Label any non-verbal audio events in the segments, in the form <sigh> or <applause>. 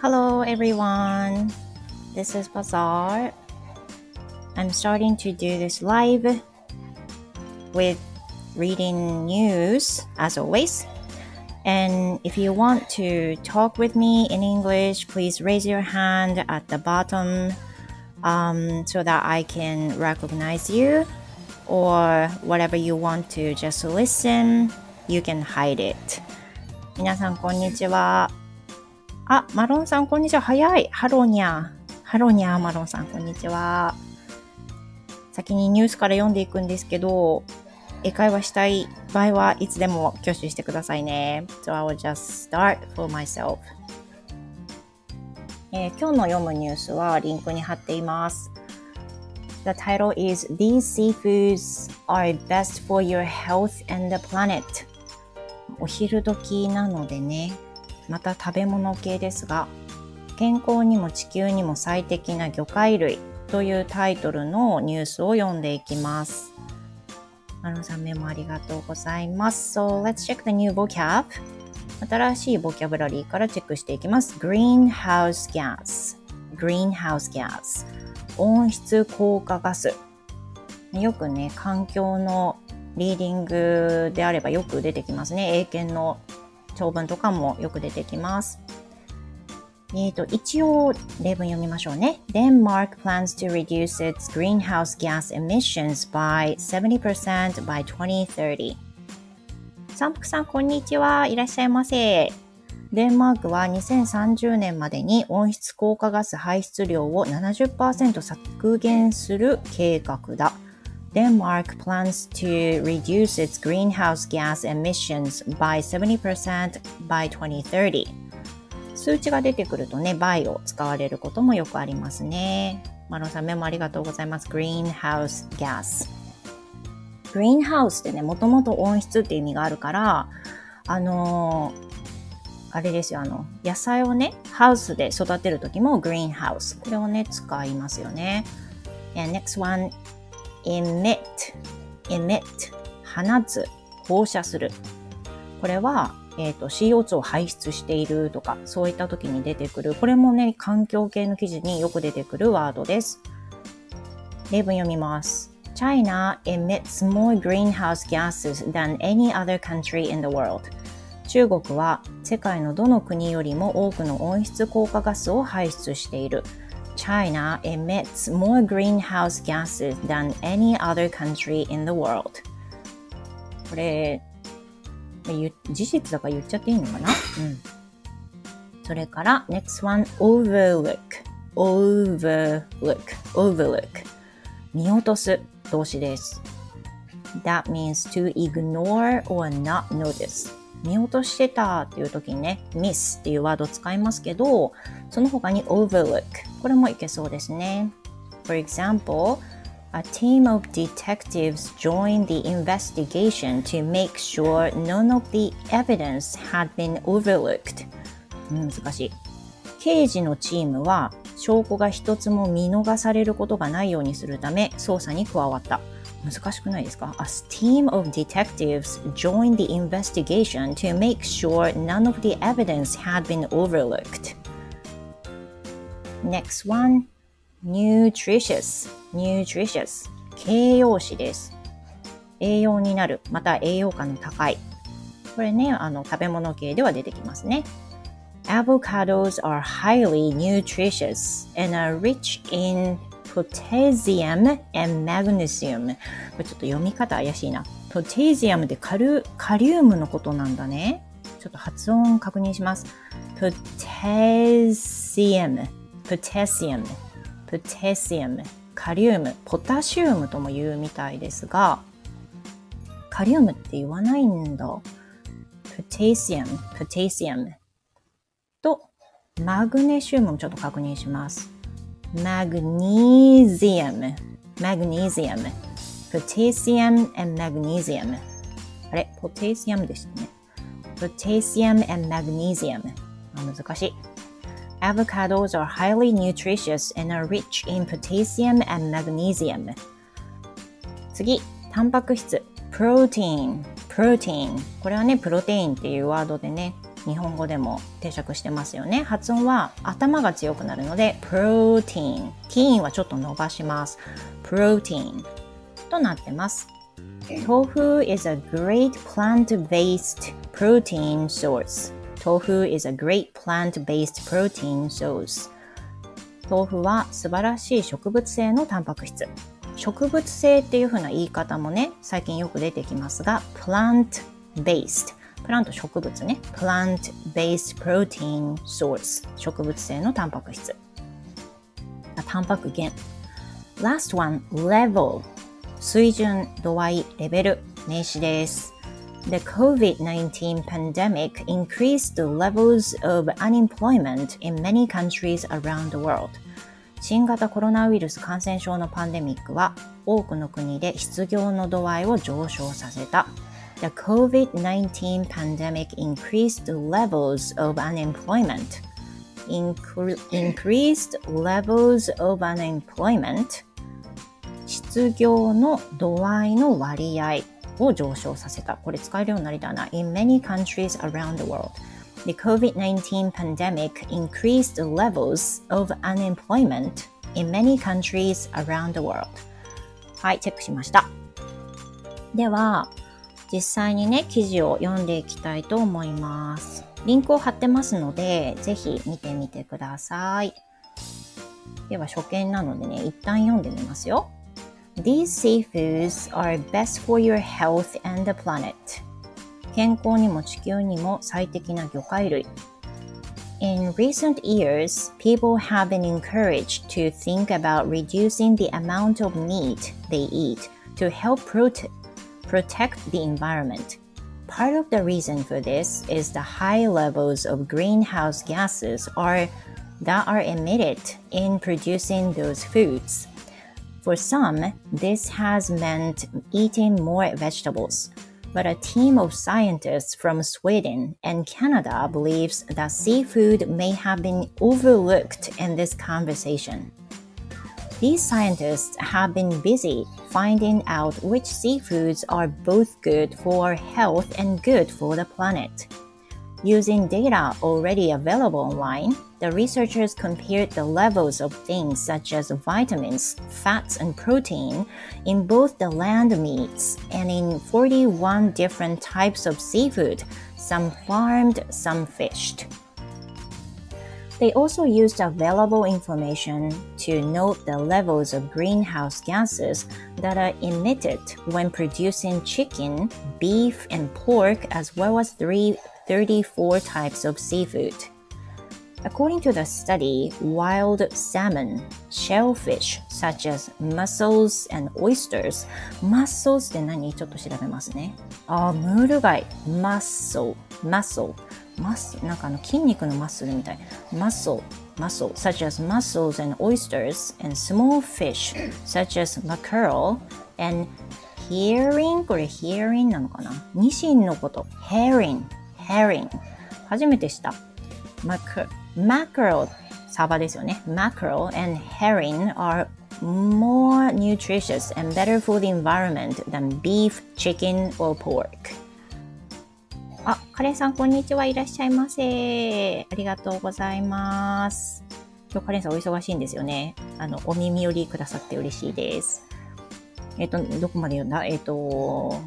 Hello everyone. This is Bazaar. I'm starting to do this live with reading news as always. And if you want to talk with me in English, please raise your hand at the bottom um, so that I can recognize you. Or whatever you want to just listen, you can hide it. 皆さん、こんにちは。 あ、マロンさん、こんにちは。早い。ハロニャー。ハロニャー、マロンさん、こんにちは。先にニュースから読んでいくんですけど、英会話したい場合はいつでも挙手してくださいね。So I will just start for myself. えー、今日の読むニュースはリンクに貼っています。The title is These seafoods are best for your health and the planet. お昼時なのでね、また食べ物系ですが、健康にも地球にも最適な魚介類というタイトルのニュースを読んでいきます。マロンさんメモありがとうございます。So let's check the new vocab. 新しいボキャブラリーからチェックしていきます。Greenhouse gas Greenhouse gas 温室効果ガスよくね、環境のリーディングであればよく出てきますね。英検の長文とかもよく出てきます。え、ー、と、一応例文読みましょうね。Denmark plans to reduce its greenhouse gas emissions by 70% by 2030. サンプクさん、こんにちは。いらっしゃいませ。デンマークは2030年までに温室効果ガス排出量を70%削減する計画だ。Denmark plans to reduce its greenhouse gas emissions by 70% by 2030. 数値が出てくるとね、倍を使われることもよくありますね。マロンさんメモありがとうございます。greenhouse gas。greenhouse ってね、もともと温室っていう意味があるから、あのー、あれですよ、あの、野菜をね、ハウスで育てるときも greenhouse。これをね、使いますよね。And next one emit, emit 放つ、放射する。これは、えっ、ー、と、CO2 を排出しているとか、そういった時に出てくる、これもね、環境系の記事によく出てくるワードです。例文読みます。China emits more greenhouse gases than any other country in the world. 中国は世界のどの国よりも多くの温室効果ガスを排出している。China emits more greenhouse gases than any other country in the world. これ、事実だから言っちゃっていいのかなうん。それから、next one, overlook. overlook, overlook. 見落とす動詞です。That means to ignore or not notice. 見落としてたっていう時にね、miss っていうワードを使いますけど、その他に overlook。これもいけそうですね。For example, a team of detectives joined the investigation to make sure none of the evidence had been overlooked. 難しい。刑事のチームは証拠が一つも見逃されることがないようにするため捜査に加わった。難しくないですか ?A team of detectives joined the investigation to make sure none of the evidence had been overlooked. Next one, nutritious, nutritious, 形容詞です。栄養になる、また栄養価の高い。これね、あの、食べ物系では出てきますね。Avocados are highly nutritious and are rich in potassium and magnesium これちょっと読み方怪しいな。potassium でカルカリウムのことなんだね。ちょっと発音確認します。potassium, potassium, potassium, カリウム、ポタシウムとも言うみたいですが、カリウムって言わないんだ。potassium, potassium と、マグネシウムもちょっと確認します。Magnesium, magnesium, potassium and magnesium. あれ、ポテシアムでしたね。potassium and magnesium. 難しい。Avocados are highly nutritious and are rich in potassium and magnesium. 次、タンパク質。protein, protein. これはね、プロテインっていうワードでね、日本語でも定着してますよね。発音は頭が強くなるので、プロテイン。ティーンはちょっと伸ばします。プロテインとなってます。Tofu is a great plant-based protein source. Tofu is a great plant-based protein source. 豆腐は素晴らしい植物性のタンパク質。植物性っていう風な言い方もね、最近よく出てきますが、plant-based。プラント植物ね。plant-based protein source。植物性のタンパク質。タンパク源。last one, level。水準、度合い、レベル、名詞です。The COVID-19 pandemic increased the levels of unemployment in many countries around the world. 新型コロナウイルス感染症のパンデミックは多くの国で失業の度合いを上昇させた。The COVID-19 pandemic increased the levels of unemployment. increased levels of unemployment 失業の度合いの割合を上昇させた。これ使えるようになりたいな。In many countries around the world, the COVID-19 pandemic increased the levels of unemployment in many countries around the world. はい、チェックしました。では、 実際にね、記事を読んでいきたいと思います。リンクを貼ってますので、ぜひ見てみてください。では、初見なのでね、一旦読んでみますよ。These seafoods are best for your health and the planet. 健康にも地球にも最適な魚介類。In recent years, people have been encouraged to think about reducing the amount of meat they eat to help prote protect the environment. Part of the reason for this is the high levels of greenhouse gases are, that are emitted in producing those foods. For some, this has meant eating more vegetables. But a team of scientists from Sweden and Canada believes that seafood may have been overlooked in this conversation. These scientists have been busy finding out which seafoods are both good for health and good for the planet. Using data already available online, the researchers compared the levels of things such as vitamins, fats, and protein in both the land meats and in 41 different types of seafood, some farmed, some fished. They also used available information to note the levels of greenhouse gases that are emitted when producing chicken, beef, and pork, as well as three 34 types of seafood. According to the study, wild salmon, shellfish such as mussels and oysters, mussels って何ちょっと調べますね。あ、ムール貝、mussel, mussel, mussel なんかあの筋肉のマッスルみたい。mussel, mussel, such as mussels and oysters, and small fish such as mackerel and herring これ herring なのかなニシンのこと。herring herring 初めてした。mackerel サバですよね。mackerel and herring are more nutritious and better for the environment than beef, chicken or pork. あ、カレンさんこんにちはいらっしゃいませ。ありがとうございます。今日カレンさんお忙しいんですよね。あの、お耳寄りくださって嬉しいです。えっ、と、どこまで読んだえっ、と、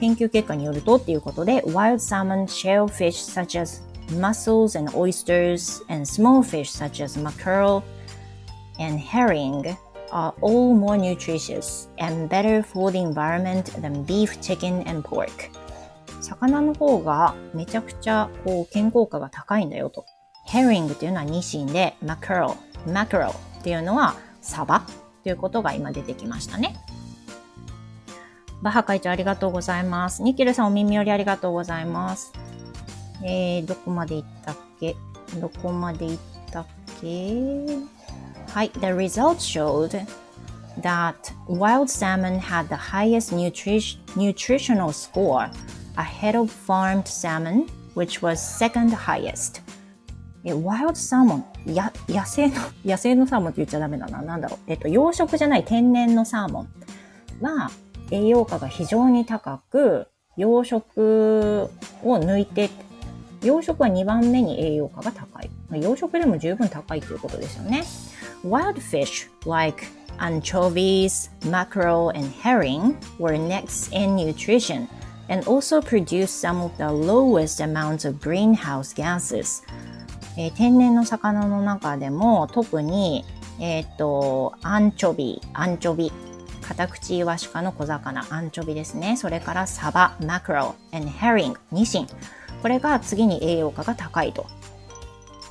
研究結果によるとっていうことで、wild salmon, shellfish such as mussels and oysters, and small fish such as mackerel and herring are all more nutritious and better for the environment than beef, chicken, and pork. 魚の方がめちゃくちゃこう健康価が高いんだよと。herring っていうのはニシンで mackerel, mackerel っていうのはサバということが今出てきましたね。バハ会長ありがとうございます。ニキルさんお耳寄りありがとうございます。えー、どこまで行ったっけ？どこまで行ったっけ？はい。The results showed that wild salmon had the highest nutri nutritional score ahead of farmed salmon, which was second highest. え、ワイルドサーモン、や、野生の、野生のサーモンって言っちゃダメだな。なんだろう。えっと、養殖じゃない天然のサーモンは、栄養価が非常に高く、養殖を抜いて養殖は2番目に栄養価が高い。養殖でも十分高いということですよね。Wild fish like anchovies, mackerel, and herring were next in nutrition and also produce some of the lowest amounts of greenhouse gases. えー、天然の魚の中でも特に、えっ、ー、と、アンチョビ、アンチョビ、カタクチイワシ科の小魚、アンチョビですね。それからサバ、マクロ、and herring、ニシン。これが次に栄養価が高いと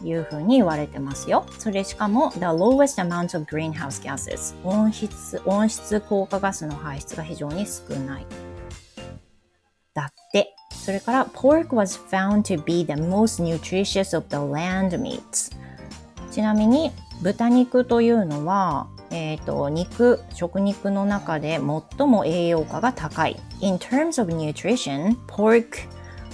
いうふうに言われてますよ。それしかも、the lowest amount of greenhouse gases 温室、温室効果ガスの排出が非常に少ない。それから、pork was found to be the most nutritious of the land meats ちなみに、豚肉というのは、え、ー、と、肉、食肉の中で最も栄養価が高い。In terms of nutrition, pork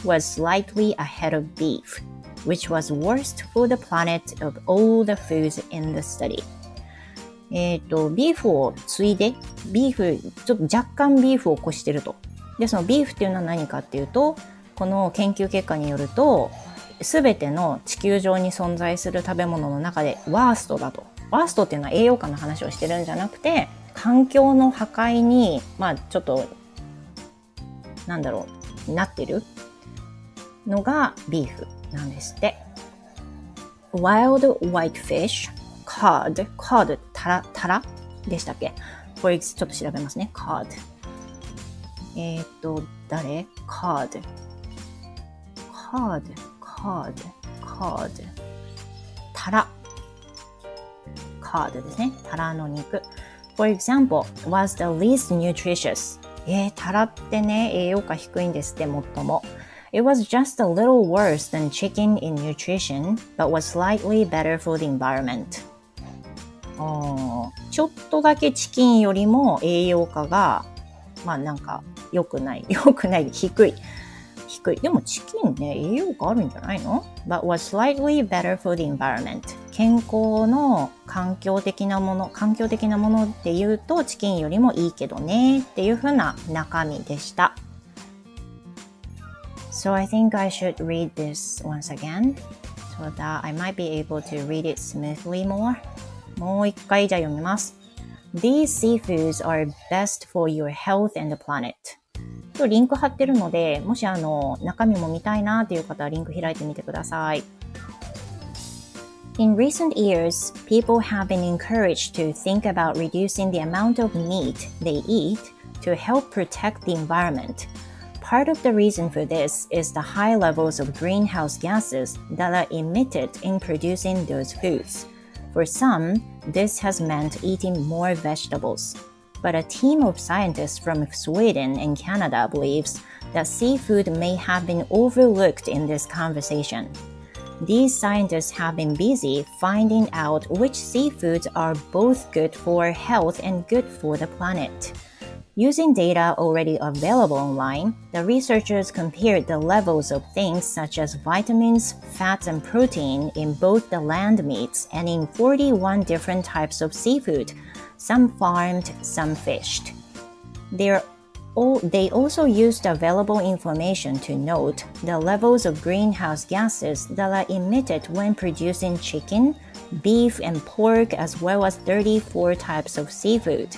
was slightly ahead of beef, which was worst for the planet of all the foods in the study. えっ、と、ビーフをついで、ビーフ、ちょっと若干ビーフを越してると。で、そのビーフっていうのは何かっていうと、この研究結果によると、すべての地球上に存在する食べ物の中でワーストだと。ワーストっていうのは栄養価の話をしてるんじゃなくて、環境の破壊に、まあちょっと、なんだろう、なってるのがビーフなんですって。wild white fish, cod, cod タラ、タラでしたっけ？これちょっと調べますね。cod。えっ、ー、と、誰 ?cod。cod, cod, cod。タラ。cod ですね。タラの肉。For example, was the least nutritious. えー、タラってね、栄養価低いんですって、最も。It was just a little worse than chicken in nutrition, but was slightly better for the environment. ちょっとだけチキンよりも栄養価が、まあなんか良くない。良くない。低い。低い。でもチキンね、栄養価あるんじゃないの ?but was slightly better for the environment. 健康の環境的なもの、環境的なものって言うとチキンよりもいいけどねっていう風な中身でした。So I think I should read this once again so that I might be able to read it smoothly more. もう一回じゃ読みます。These seafoods are best for your health and the planet. とリンク貼ってるので、もしあの中身も見たいなっていう方はリンク開いてみてください。In recent years, people have been encouraged to think about reducing the amount of meat they eat to help protect the environment. Part of the reason for this is the high levels of greenhouse gases that are emitted in producing those foods. For some, this has meant eating more vegetables. But a team of scientists from Sweden and Canada believes that seafood may have been overlooked in this conversation. These scientists have been busy finding out which seafoods are both good for health and good for the planet. Using data already available online, the researchers compared the levels of things such as vitamins, fats, and protein in both the land meats and in 41 different types of seafood, some farmed, some fished. They're all, they also used available information to note the levels of greenhouse gases that are emitted when producing chicken, beef, and pork, as well as 34 types of seafood.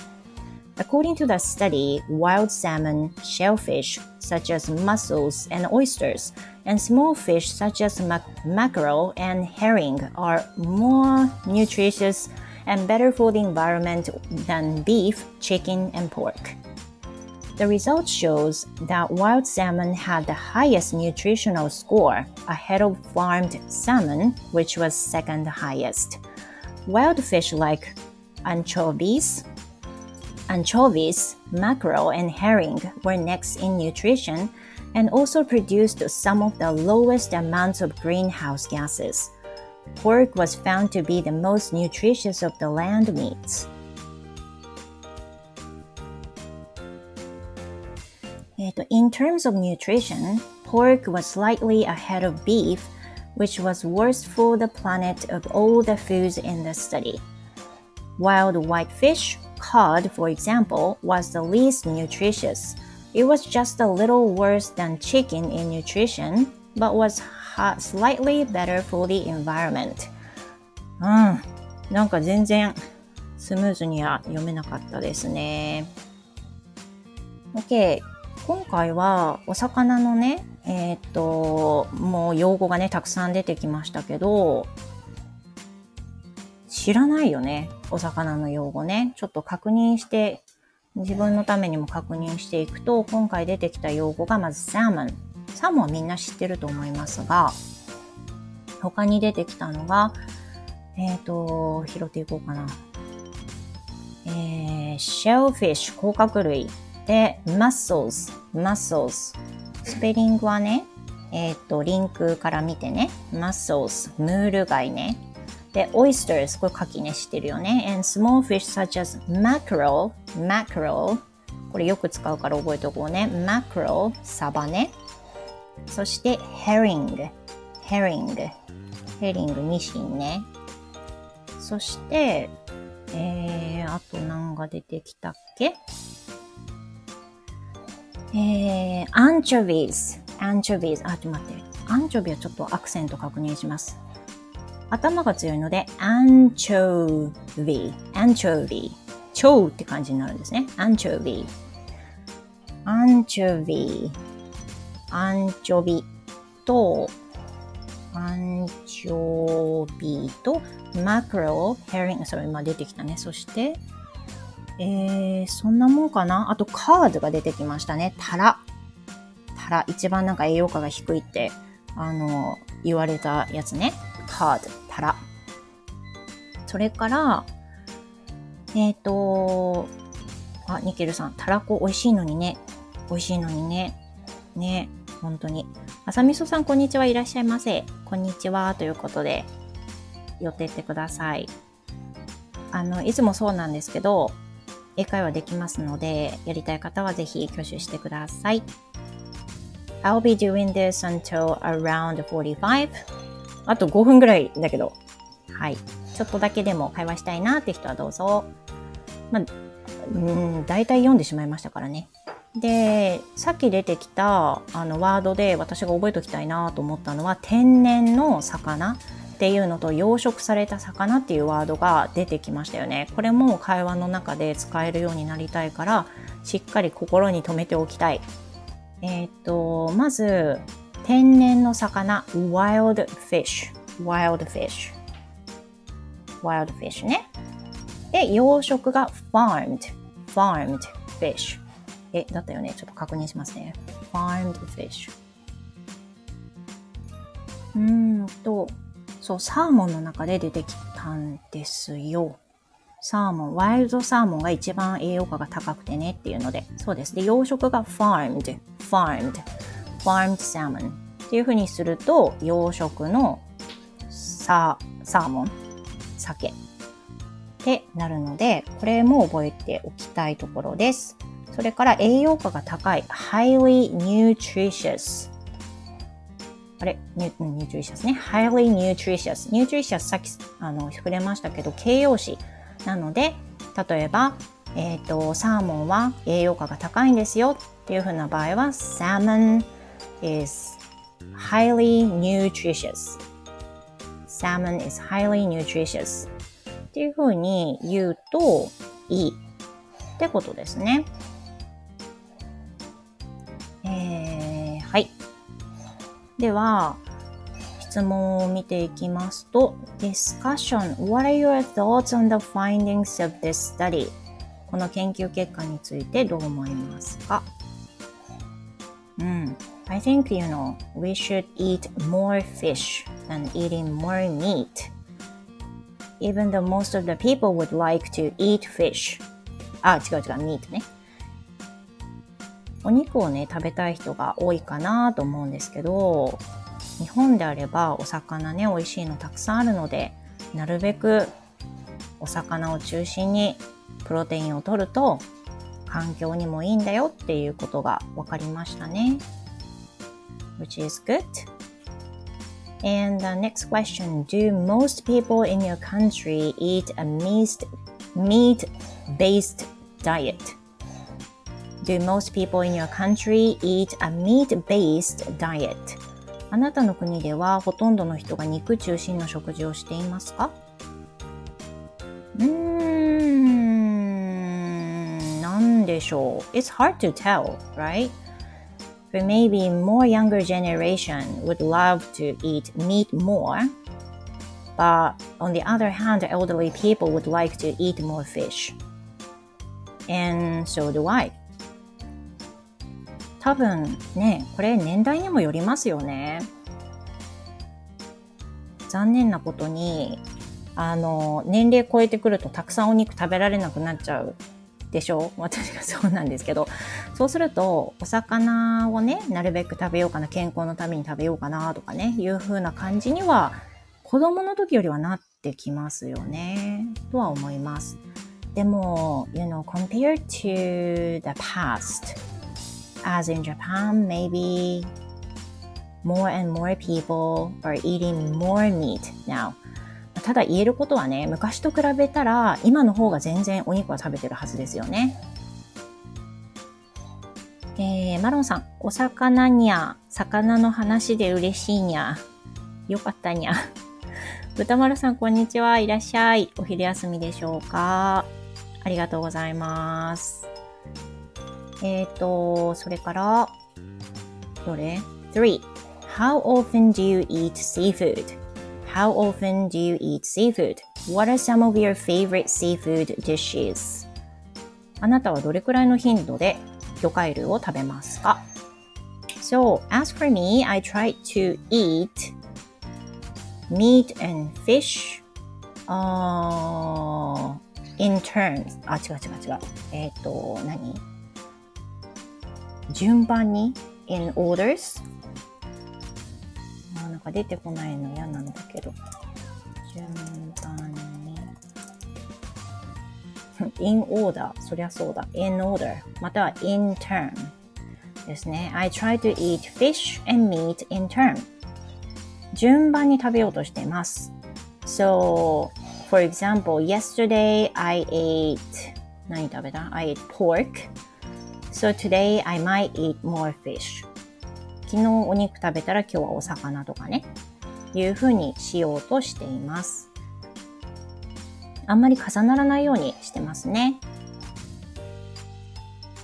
According to the study, wild salmon, shellfish such as mussels and oysters, and small fish such as mac mackerel and herring are more nutritious and better for the environment than beef, chicken, and pork. The result shows that wild salmon had the highest nutritional score, ahead of farmed salmon, which was second highest. Wild fish like anchovies, Anchovies, mackerel, and herring were next in nutrition and also produced some of the lowest amounts of greenhouse gases. Pork was found to be the most nutritious of the land meats. In terms of nutrition, pork was slightly ahead of beef, which was worst for the planet of all the foods in the study. Wild white fish, cod, for example, was the least nutritious. It was just a little worse than chicken in nutrition, but was slightly better for the environment. うん。なんか全然スムーズには読めなかったですね。OK。今回はお魚のね、えー、っと、もう用語がね、たくさん出てきましたけど、知らないよね。お魚の用語ね。ちょっと確認して、自分のためにも確認していくと、今回出てきた用語がまずサーモン。サーモンみんな知ってると思いますが、他に出てきたのが、えっ、ー、と、拾っていこうかな。えー、シェルフィッシュ、甲殻類。で、muscles、muscles。スペリングはね、えっ、ー、と、リンクから見てね、muscles、ムール貝ね。で、oysters、これ牡蠣ね、知ってるよね。and small fish such as mackerel、mackerel。これよく使うから覚えておこうね。mackerel、サバね。そして、herring、herring。ヘリング、ニシンね。そして、えー、あと何が出てきたっけ？えー、 anchovies。anchovies。あ、ちょっと待って。アンチョビはちょっとアクセント確認します。頭が強いので、アンチョビ。アンチョビ。チョウって感じになるんですね。アンチョビ。アンチョビ。アンチョビと、アンチョビと、マクロ、ヘリング、それ今出てきたね。そして、えー、そんなもんかな？あと、カードが出てきましたね。タラ。タラ。一番なんか栄養価が低いって、あの、言われたやつね。カード。タラ。それから、えっ、ー、と、あ、ニケルさん、たらこ美味しいのにね。美味しいのにね。ね、本当に。あさみそさん、こんにちは。いらっしゃいませ。こんにちは。ということで、寄ってってください。あの、いつもそうなんですけど、英会話できますので、やりたい方はぜひ挙手してください。I'll be doing this until around 45. あと5分ぐらいだけど、はい。ちょっとだけでも会話したいなって人はどうぞ。まあ、うん、大体読んでしまいましたからね。で、さっき出てきたあのワードで私が覚えておきたいなと思ったのは、天然の魚。っていうのと養殖された魚っていうワードが出てきましたよね。これも会話の中で使えるようになりたいからしっかり心に留めておきたい。えっ、と、まず天然の魚 wild fish wild fish wild fish ね。で、養殖が farmed farmed fish え、だったよね。ちょっと確認しますね。farmed fish うーんと、そう、サーモンの中で出てきたんですよ。サーモン、ワイルドサーモンが一番栄養価が高くてねっていうので、そうです。で、養殖が farmed, farmed, farmed salmon っていう風にすると、養殖のサ、サーモン、鮭ってなるので、これも覚えておきたいところです。それから栄養価が高い highly nutritious あれ、ニュ nutritious ね。highly nutritious。 nutritious さっきあの触れましたけど、形容詞なので、例えば、えっ、ー、と、サーモンは栄養価が高いんですよっていうふうな場合は、salmon is highly nutritious. salmon is highly nutritious. っていうふうに言うといいってことですね。えー、はい。では、質問を見ていきますと、Discussion What are your thoughts on the findings of this study? この研究結果についてどう思いますかうん。I think, you know, we should eat more fish than eating more meat. Even though most of the people would like to eat fish. あ、違う違う、meat ね。お肉をね、食べたい人が多いかなと思うんですけど、日本であればお魚ね、美味しいのたくさんあるので、なるべくお魚を中心にプロテインを取ると環境にもいいんだよっていうことが分かりましたね。which is good. And the next question Do most people in your country eat a meat based diet? Do most people in your country eat a meat-based diet? あなたの国ではほとんどの人が肉中心の食事をしていますかうーん、なんでしょう。It's hard to tell, right? But maybe more younger generation would love to eat meat more. But on the other hand, elderly people would like to eat more fish. And so do I. 多分ね、これ年代にもよりますよね。残念なことに、あの、年齢超えてくるとたくさんお肉食べられなくなっちゃうでしょ？私がそうなんですけど。そうすると、お魚をね、なるべく食べようかな、健康のために食べようかなとかね、いう風な感じには、子供の時よりはなってきますよね。とは思います。でも、you know, compared to the past, as in Japan, maybe more and more people are eating more meat now. ただ言えることはね、昔と比べたら今の方が全然お肉は食べてるはずですよね。えー、マロンさん、お魚にゃ、魚の話で嬉しいにゃ。よかったにゃ。<laughs> 豚丸さん、こんにちは。いらっしゃい。お昼休みでしょうかありがとうございます。えっ、ー、と、それから、どれ ?3. How often do you eat seafood? How often do you eat seafood? What are some of your favorite seafood dishes? あなたはどれくらいの頻度で魚介類を食べますか So, as for me, I try to eat meat and fish uh, in turns. あ、違う違う違う。えっ、ー、と、何順番に in orders あなんか出てこないの嫌なんだけど順番に in order そりゃそうだ in order または in turn ですね I try to eat fish and meat in turn 順番に食べようとしています So for example yesterday I ate 何食べた I ate pork So today I might eat more fish. 昨日お肉食べたら今日はお魚とかね、いう風にしようとしています。あんまり重ならないようにしてますね。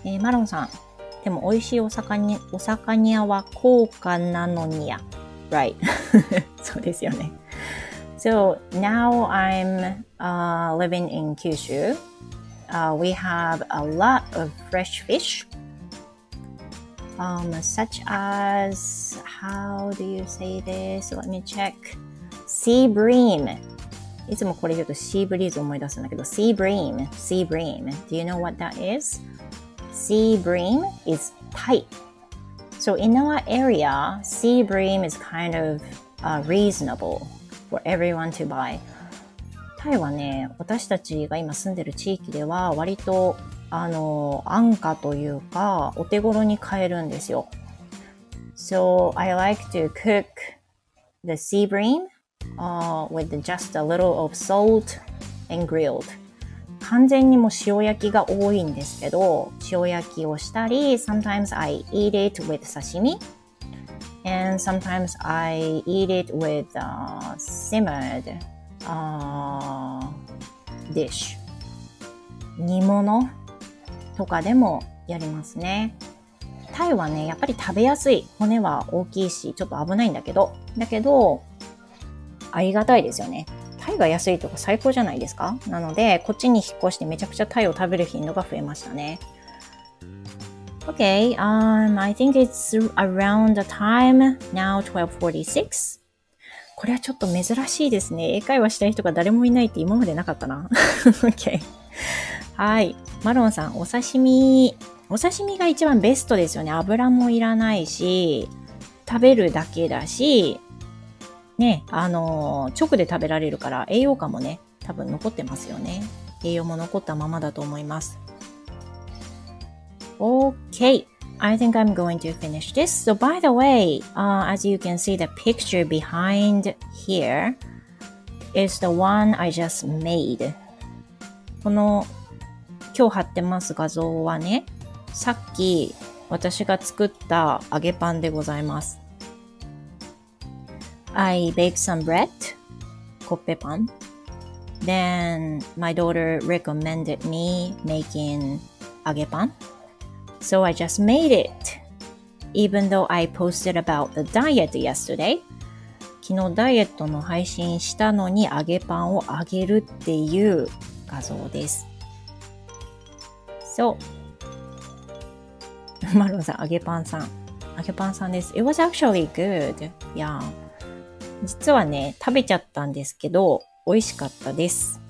えー、マロンさん。でも美味しいお魚、お魚屋は高価なのにや。Right. <laughs> そうですよね。So now I'm、uh, living in Kyushu. uh, we have a lot of fresh fish, um, such as how do you say this? Let me check. Sea bream. いつもこれ言うとシーブリーズ思い出すんだけど、sea bream, sea bream. Do you know what that is? Sea bream is tight. So in our area, sea bream is kind of uh, reasonable for everyone to buy. タイはね、私たちが今住んでる地域では割とあの安価というかお手頃に買えるんですよ。So I like to cook the sea bream、uh, with just a little of salt and grilled. 完全にも塩焼きが多いんですけど、塩焼きをしたり、sometimes I eat it with sashimi, and sometimes I eat it with、uh, simmered あディッシュ煮物とかでもやりますね。タイはね、やっぱり食べやすい。骨は大きいし、ちょっと危ないんだけど。だけど、ありがたいですよね。タイが安いとこ最高じゃないですか？なので、こっちに引っ越してめちゃくちゃタイを食べる頻度が増えましたね。Okay, um, I think it's around the time now 1246. これはちょっと珍しいですね。英会話したい人が誰もいないって今までなかったな。<laughs> OK。はい。マロンさん、お刺身。お刺身が一番ベストですよね。油もいらないし、食べるだけだし、ね、あの直で食べられるから栄養価もね、多分残ってますよね。栄養も残ったままだと思います。OK。I think I'm going to finish this. So by the way, uh, as you can see, the picture behind here is the one I just made. この今日貼ってます画像はね、さっき私が作った揚げパンでございます。 I baked some bread, コッペパン。Then my daughter recommended me making 揚げパン。 So I just made it. Even though I posted about the diet yesterday. 昨日ダイエットの配信したのに揚げパンを揚げるっていう画像です。そう。マロンさん、揚げパンさん。揚げパンさんです。It was actually good. Yeah. 実はね、食べちゃったんですけど、美味しかったです。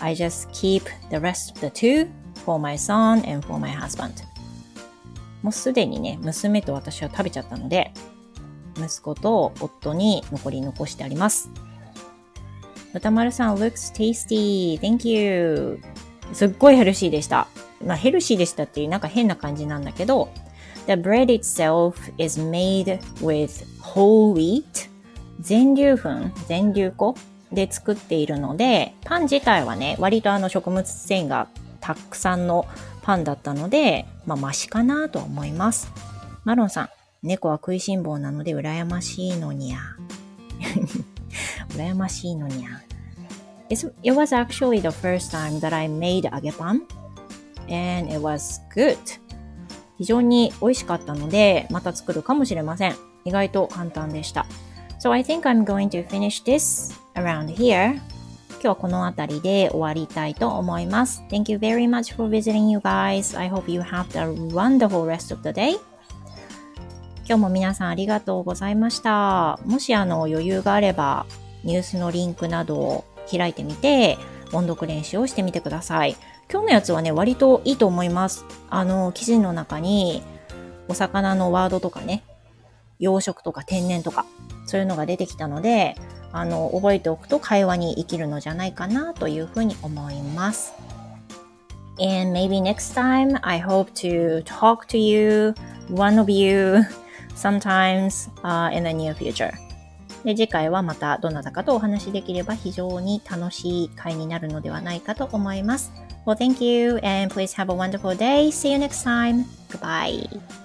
I just keep the rest of the two for my son and for my husband. もうすでにね、娘と私は食べちゃったので、息子と夫に残り残してあります。歌丸さん、looks tasty. Thank you. すっごいヘルシーでした。まあ、ヘルシーでしたっていうなんか変な感じなんだけど、The bread itself is made with whole wheat 全粒粉、全粒粉で作っているので、パン自体はね、割とあの食物繊維がたくさんのパンだったので、まあ、マシかなと思います。マロンさん、猫は食いしん坊なので羨ましいのにゃ。羨ましいのにゃ。It was actually the first time that I made 揚げパン and it was good. 非常に美味しかったので、また作るかもしれません。意外と簡単でした。So I think I'm going to finish this around here. 今日はこの辺りで終わりたいと思います。Thank you very much for visiting you guys. I hope you have a wonderful rest of the day. 今日も皆さんありがとうございました。もしあの余裕があればニュースのリンクなどを開いてみて音読練習をしてみてください。今日のやつはね、割といいと思います。あの、記事の中にお魚のワードとかね、養殖とか天然とかそういうのが出てきたので、あの、覚えておくと会話に生きるのじゃないかなというふうに思います。And maybe next time I hope to talk to you, one of you, sometimes、uh, in the near future. で、次回はまたどなたかとお話しできれば非常に楽しい回になるのではないかと思います。Well, thank you and please have a wonderful day. See you next time. Goodbye.